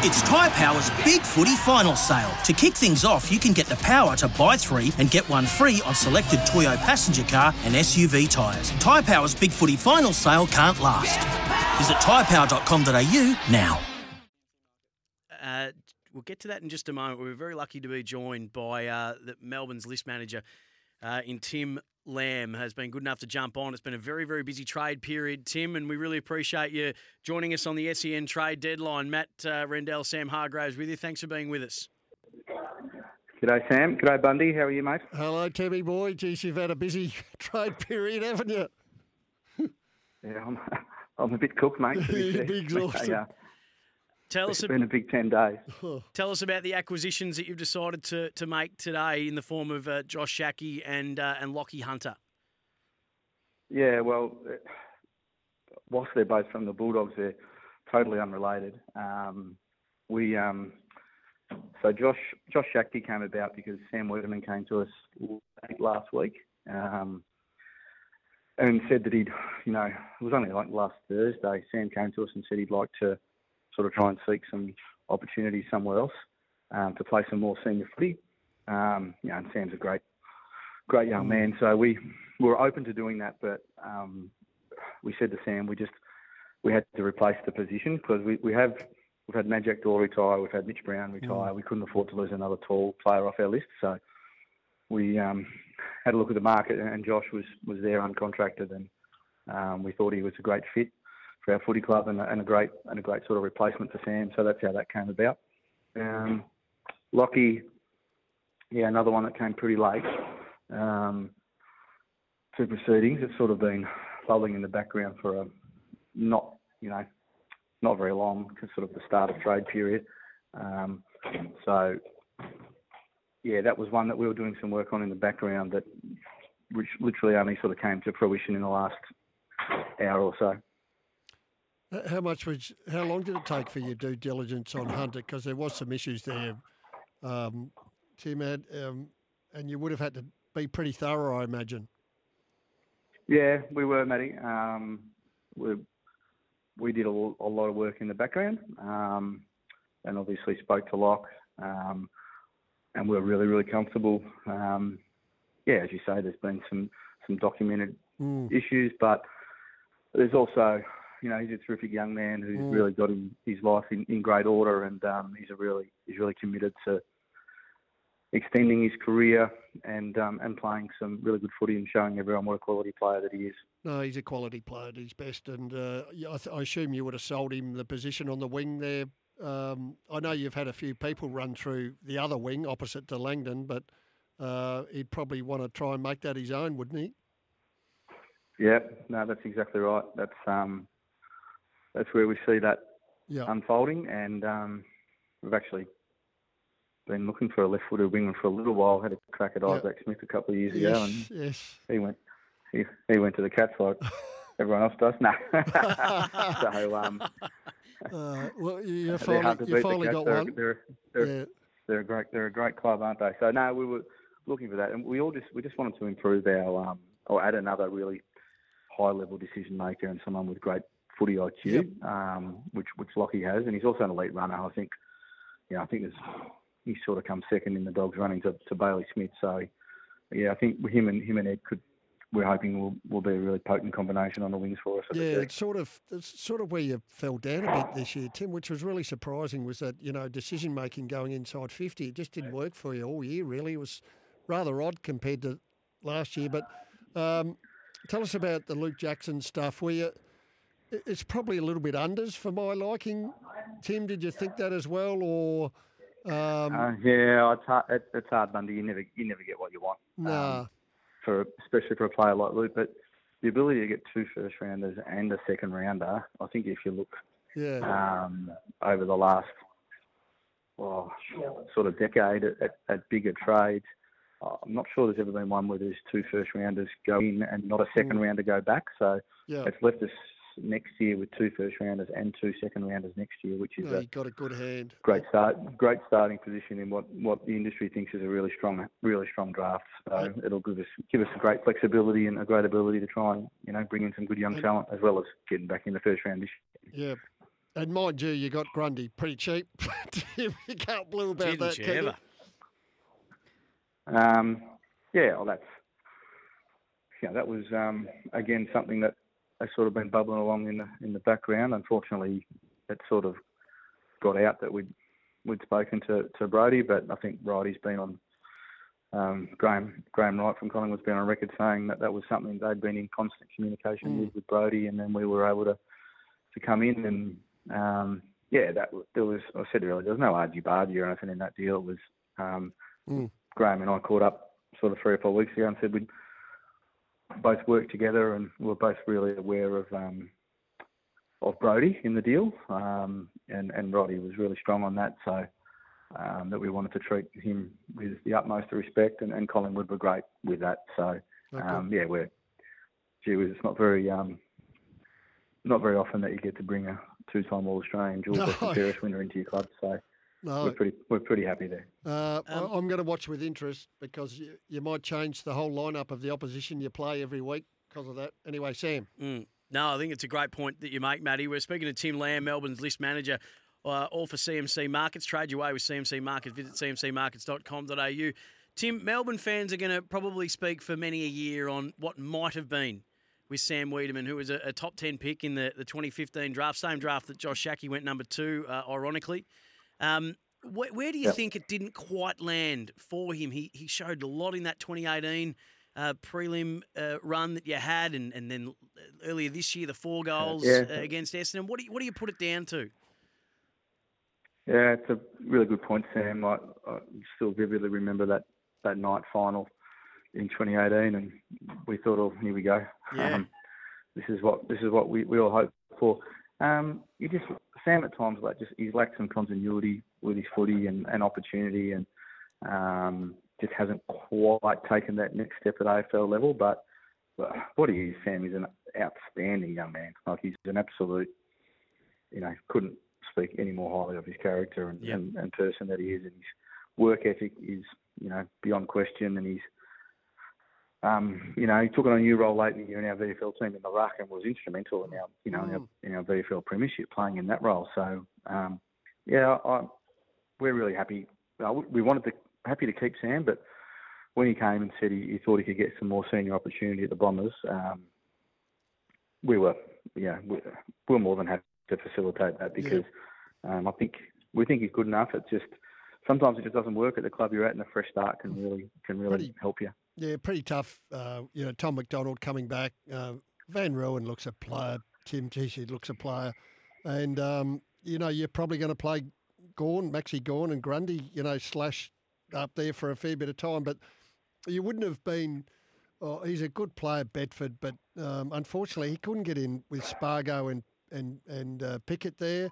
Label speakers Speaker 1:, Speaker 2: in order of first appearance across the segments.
Speaker 1: It's Tyre Power's Big Footy Final Sale. To kick things off, you can get the power to buy three and get one free on selected Toyo passenger car and SUV tyres. Tyre Power's Big Footy Final Sale can't last. Visit tyrepower.com.au now.
Speaker 2: Uh, we'll get to that in just a moment. We're very lucky to be joined by uh, the Melbourne's list manager uh, in Tim Lamb has been good enough to jump on. It's been a very, very busy trade period, Tim, and we really appreciate you joining us on the SEN trade deadline. Matt uh, Rendell, Sam Hargreaves with you. Thanks for being with us.
Speaker 3: G'day, Sam. G'day, Bundy. How are you, mate?
Speaker 4: Hello, Timmy boy. Geez, you've had a busy trade period, haven't you?
Speaker 3: yeah, I'm, I'm a bit cooked, mate.
Speaker 4: You'll be exhausted.
Speaker 3: Yeah.
Speaker 2: Tell us,
Speaker 3: It's been a big 10 days.
Speaker 2: tell us about the acquisitions that you've decided to, to make today in the form of uh, Josh Schache and uh, and Lachie Hunter.
Speaker 3: Yeah, well, eh, whilst they're both from the Bulldogs, they're totally unrelated. Um, we um, so Josh Josh Schache came about because Sam Weideman came to us last week um, and said that he'd, you know, it was only like last Thursday. Sam came to us and said he'd like to sort of try and seek some opportunities somewhere else um, to play some more senior footy. Um, you know, and Sam's a great, great young man. So we were open to doing that, but um, we said to Sam, we just we had to replace the position because we, we have we've had Majak Daw retire, we've had Mitch Brown retire. We couldn't afford to lose another tall player off our list, so we um, had a look at the market, and Josh was was there uncontracted, and um, we thought he was a great fit for our footy club and a, and a great and a great sort of replacement for Sam. So that's how that came about. Um, Lachie, yeah, another one that came pretty late um, to proceedings. It's sort of been bubbling in the background for a not, you know, not very long, sort of the start of trade period. Um, so, yeah, that was one that we were doing some work on in the background that, which literally only sort of came to fruition in the last hour or so.
Speaker 4: How much was? How long did it take for your due diligence on Hunter? Because there was some issues there, um, Tim, had, um, and you would have had to be pretty thorough, I imagine.
Speaker 3: Yeah, we were, Matty. Um, we we did a, a lot of work in the background, um, and obviously spoke to Locke, um, and we are really, really comfortable. Um, yeah, as you say, there's been some some documented
Speaker 4: Mm.
Speaker 3: issues, but there's also, you know, he's a terrific young man who's
Speaker 4: Mm.
Speaker 3: really got his, his life in, in great order, and um, he's a really he's really committed to extending his career and um, and playing some really good footy and showing everyone what a quality player that he is.
Speaker 4: No, he's a quality player at his best, and uh, I, th- I assume you would have sold him the position on the wing there. Um, I know you've had a few people run through the other wing opposite to Langdon, but uh, he'd probably want to try and make that his own, wouldn't he?
Speaker 3: Yeah, no, that's exactly right. That's um, that's where we see that
Speaker 4: Yeah.
Speaker 3: unfolding, and um, we've actually been looking for a left-footed winger for a little while. Had a crack at
Speaker 4: Yeah.
Speaker 3: Isaac Smith a couple of years ago, and
Speaker 4: yes, yes.
Speaker 3: he went he, he went to the Cats like everyone else does. No, so um,
Speaker 4: Uh, well, you finally,
Speaker 3: hard to
Speaker 4: you
Speaker 3: beat.
Speaker 4: finally got
Speaker 3: they're,
Speaker 4: one.
Speaker 3: They're, they're,
Speaker 4: Yeah.
Speaker 3: they're a great they're a great club, aren't they? So no, we were looking for that, and we all just we just wanted to improve our um, or add another really high level decision maker and someone with great footy IQ, um, which which Lachie has, and he's also an elite runner. I think, yeah, I think there's he sort of comes second in the dogs running to, to Bailey Smith. So yeah, I think him and him and Ed could. We're hoping will will be a really potent combination on the wings for us.
Speaker 4: Yeah, it's sort of it's sort of where you fell down a bit this year, Tim, which was really surprising. Was that you know decision making going inside fifty? It just didn't work for you all year. Really, it was rather odd compared to last year. But um, tell us about the Luke Jackson stuff. Were you? It- It's probably a little bit unders for my liking. Tim, did you think that as well, or um,
Speaker 3: Uh, yeah, it's hard. It, it's hard, Bundy. You never you never get what you want. Um, for especially for a player like Luke. But the ability to get two first rounders and a second rounder, I think if you look
Speaker 4: yeah,
Speaker 3: um, over the last well, sort of decade at, at, at bigger trades, uh, I'm not sure there's ever been one where there's two first rounders go in and not a second
Speaker 4: Mm.
Speaker 3: rounder go back. So
Speaker 4: yeah.
Speaker 3: it's left us next year with two first rounders and two second rounders next year, which is
Speaker 4: No,
Speaker 3: a
Speaker 4: you got a good hand.
Speaker 3: great start, great starting position in what, what the industry thinks is a really strong, really strong draft. So it'll give us give us a great flexibility and a great ability to try and you know bring in some good young
Speaker 4: And-
Speaker 3: talent as well as getting back in the first round this year.
Speaker 4: Yeah. And mind you, you got Grundy pretty cheap. you can't blue about
Speaker 2: Didn't
Speaker 4: that,
Speaker 2: you
Speaker 4: can you?
Speaker 3: Um, yeah, well, that's yeah, that was um, again something that has sort of been bubbling along in the in the background. Unfortunately, it sort of got out that we'd we'd spoken to, to Brodie, but I think Brodie's been on um, Graham Graham Wright from Collingwood's been on record saying that that was something they'd been in constant communication
Speaker 4: Mm.
Speaker 3: with with Brodie, and then we were able to to come in and um, yeah, that there was I said earlier there was no argy bargy or anything in that deal. It was um,
Speaker 4: Mm.
Speaker 3: Graham and I caught up sort of three or four weeks ago and said we'd both worked together and were both really aware of um, of Brodie in the deal, um, and and Roddy was really strong on that. So um, that we wanted to treat him with the utmost respect, and, and Collingwood were great with that. So
Speaker 4: Okay.
Speaker 3: um, yeah, we're gee whiz, it's not very um, not very often that you get to bring a two-time All Australian dual
Speaker 4: No.
Speaker 3: best and fairest winner into your club. So
Speaker 4: no,
Speaker 3: we're pretty we're pretty happy there.
Speaker 4: Uh, I-
Speaker 2: Um,
Speaker 4: I'm going to watch with interest because you, you might change the whole lineup of the opposition you play every week because of that. Anyway, Sam.
Speaker 2: Mm. No, I think it's a great point that you make, Matty. We're speaking to Tim Lamb, Melbourne's list manager, uh, all for CMC Markets. Trade your way with CMC Markets. Visit cmcmarkets.com.au. Tim, Melbourne fans are going to probably speak for many a year on what might have been with Sam Weideman, who was a, a top 10 pick in the, the 2015 draft, same draft that Josh Schache went number two, uh, ironically. Um, where, where do you
Speaker 3: Yep.
Speaker 2: think it didn't quite land for him? He, he showed a lot in that 2018 uh, prelim uh, run that you had, and, and then earlier this year the four goals
Speaker 3: yeah.
Speaker 2: uh, against Essendon. What do you, what do you put it down to?
Speaker 3: Yeah, it's a really good point, Sam. I, I still vividly remember that, that night final in 2018, and we thought, oh, here we go.
Speaker 2: Yeah.
Speaker 3: Um, this is what this is what we, we all hope for. Um, you just Sam at times like just he's lacked some continuity with his footy and, and opportunity, and um, just hasn't quite taken that next step at AFL level. But, but what he is, Sam, is an outstanding young man. Like he's an absolute, you know, couldn't speak any more highly of his character and, and, and person that he is, and his work ethic is, you know, beyond question, and he's um, you know, he took on a new role late in the year in our VFL team in the ruck and was instrumental in our, you know, in, our, in our VFL premiership playing in that role. So, um, yeah, I, we're really happy. Uh, we- wanted to happy to keep Sam, but when he came and said he, he thought he could get some more senior opportunity at the Bombers, um, we were, yeah, we, we were more than happy to facilitate that because um, I think we think he's good enough. It's just sometimes it just doesn't work at the club you're at, and a fresh start can really can really
Speaker 4: Pretty-
Speaker 3: help you.
Speaker 4: Yeah, pretty tough. Uh, you know, Tom McDonald coming back. Uh, Van Rooyen looks a player. Tim Tishy looks a player. And, um, you know, you're probably going to play Gawn, Maxi Gawn and Grundy, you know, slash up there for a fair bit of time. But you wouldn't have been. Oh, he's a good player, Bedford, but um, unfortunately he couldn't get in with Spargo and and and uh, Pickett there.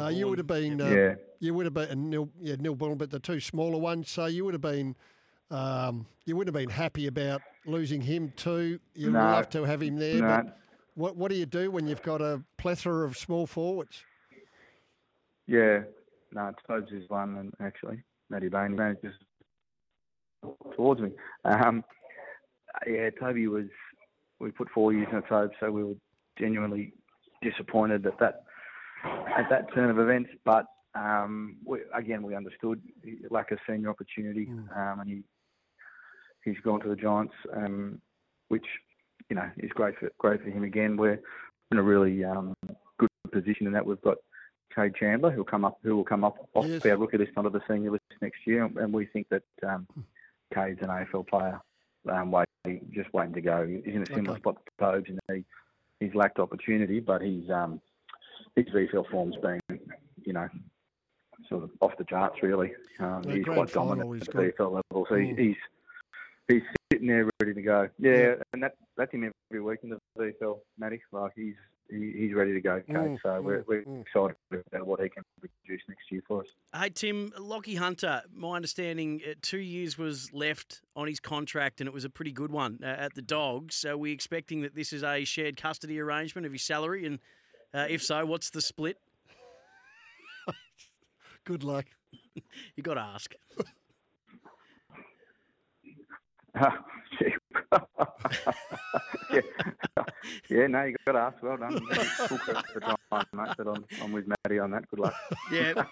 Speaker 4: Uh, you would have been, uh,
Speaker 3: Yeah.
Speaker 4: you would have been, and Neil, yeah, Neal-Bullen, but the two smaller ones. So you would have been, um, you wouldn't have been happy about losing him too. You'd
Speaker 3: No.
Speaker 4: love to have him there.
Speaker 3: No.
Speaker 4: But what what do you do when you've got a plethora of small forwards?
Speaker 3: Yeah, no, Tobes is one, and actually, Matty Bain manages towards me. Um, yeah, Toby was. We put four years in a Tobe, so we were genuinely disappointed at that at that turn of events. But um, we, again, we understood lack of senior opportunity,
Speaker 4: Mm.
Speaker 3: um, and he he's gone to the Giants, um, which you know is great for great for him. Again, we're in a really um, good position in that we've got Kade Chandler, who'll come up, who will come up off
Speaker 4: Yes.
Speaker 3: our rookie list onto the senior list next year, and we think that um, Kade's an AFL player, um, waiting, just waiting to go. He's in a similar
Speaker 4: Okay.
Speaker 3: spot to Tobes, and he, he's lacked opportunity, but he's um, his VFL form's been, you know, sort of off the charts really. Um, he's quite dominant at the. VFL level, so
Speaker 4: Mm.
Speaker 3: he's he's sitting there ready to go. Yeah,
Speaker 4: Yeah.
Speaker 3: and that that's him every week in the VFL, Matty. Like he's he, he's ready to go, Kade.
Speaker 4: Mm,
Speaker 3: so we're,
Speaker 4: mm,
Speaker 3: we're
Speaker 4: mm.
Speaker 3: excited about what he can produce next year for us.
Speaker 2: Hey, Tim, Lachie Hunter, my understanding, uh, two years was left on his contract, and it was a pretty good one uh, at the Dogs. So, we're expecting that this is a shared custody arrangement of his salary, and uh, if so, what's the split?
Speaker 4: Good luck.
Speaker 2: You got to ask.
Speaker 3: Ah, yeah. yeah, no, you got to ask. Well done. Full credit for mate. But I'm, I'm with Matty on that. Good luck.
Speaker 2: Yeah.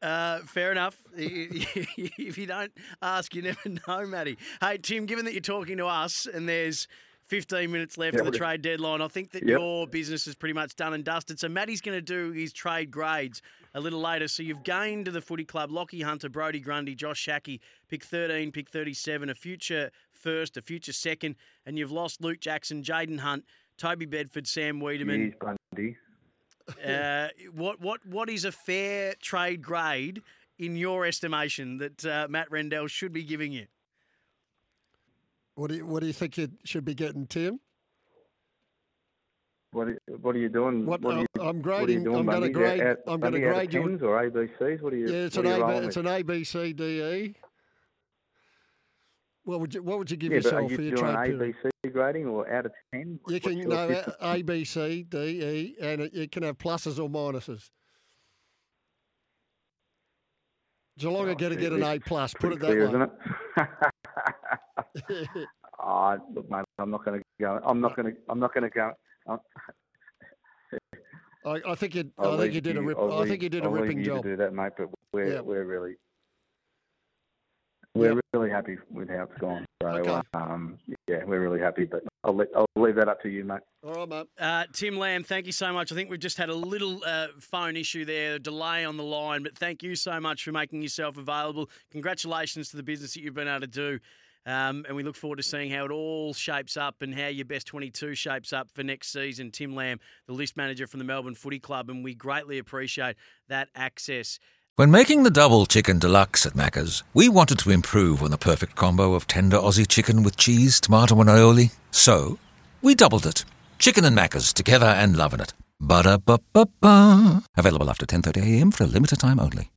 Speaker 2: Uh, fair enough. if you don't ask, you never know, Matty. Hey, Tim, given that you're talking to us and there's 15 minutes left
Speaker 3: Yeah,
Speaker 2: of the trade deadline, I think that
Speaker 3: Yep.
Speaker 2: your business is pretty much done and dusted. So Matty's going to do his trade grades a little later. So you've gained to the footy club Lachie Hunter, Brodie Grundy, Josh Schache, pick 13, pick 37, a future first, a future second, and you've lost Luke Jackson, Jayden Hunt, Toby Bedford, Sam Weideman,
Speaker 3: Jeez, Bundy.
Speaker 2: uh, what what what is a fair trade grade in your estimation that uh, Matt Rendell should be giving you?
Speaker 4: What do you, what do you think you should be getting, Tim?
Speaker 3: What are, what are you doing?
Speaker 4: What,
Speaker 3: are uh, you,
Speaker 4: I'm
Speaker 3: what are you
Speaker 4: grading.
Speaker 3: doing,
Speaker 4: I'm going to grade.
Speaker 3: Out-
Speaker 4: I'm going to
Speaker 3: Bundy out of
Speaker 4: grade you.
Speaker 3: or ABCs? What are you?
Speaker 4: Yeah, it's an
Speaker 3: are you
Speaker 4: A. It's an A B C D E. What would you What would you give
Speaker 3: Yeah,
Speaker 4: yourself
Speaker 3: you
Speaker 4: for your trade period?
Speaker 3: ABC grading or out of ten?
Speaker 4: You can no? A B C D E, and it, you can have pluses or minuses. Geelong
Speaker 3: Oh,
Speaker 4: are going to get an. A plus. Put it that
Speaker 3: clear,
Speaker 4: way.
Speaker 3: isn't it? oh, look, mate, I'm not going to go. I'm not going to. I'm not going to go. I'm-
Speaker 4: I, I think you.
Speaker 3: I'll
Speaker 4: I think you did a rip.
Speaker 3: I'll
Speaker 4: I think
Speaker 3: leave-
Speaker 4: you did a
Speaker 3: I'll leave
Speaker 4: ripping
Speaker 3: you
Speaker 4: job.
Speaker 3: To do that, mate. But we're
Speaker 4: Yeah.
Speaker 3: we're really we're
Speaker 4: Yep.
Speaker 3: really happy with how it's gone. So
Speaker 4: Okay.
Speaker 3: um, yeah, we're really happy. But I'll let, I'll leave that up to you, mate.
Speaker 4: All right, mate.
Speaker 2: Uh, Tim Lamb, thank you so much. I think we've just had a little uh, phone issue there, a delay on the line, but thank you so much for making yourself available. Congratulations to the business that you've been able to do. Um, and we look forward to seeing how it all shapes up and how your best 22 shapes up for next season. Tim Lamb, the list manager from the Melbourne Footy Club, and we greatly appreciate that access.
Speaker 5: When making the double chicken deluxe at Macca's, we wanted to improve on the perfect combo of tender Aussie chicken with cheese, tomato, and aioli. So, we doubled it. Chicken and Macca's together and loving it. Ba-da-ba-ba-ba. Available after 10.30am for a limited time only.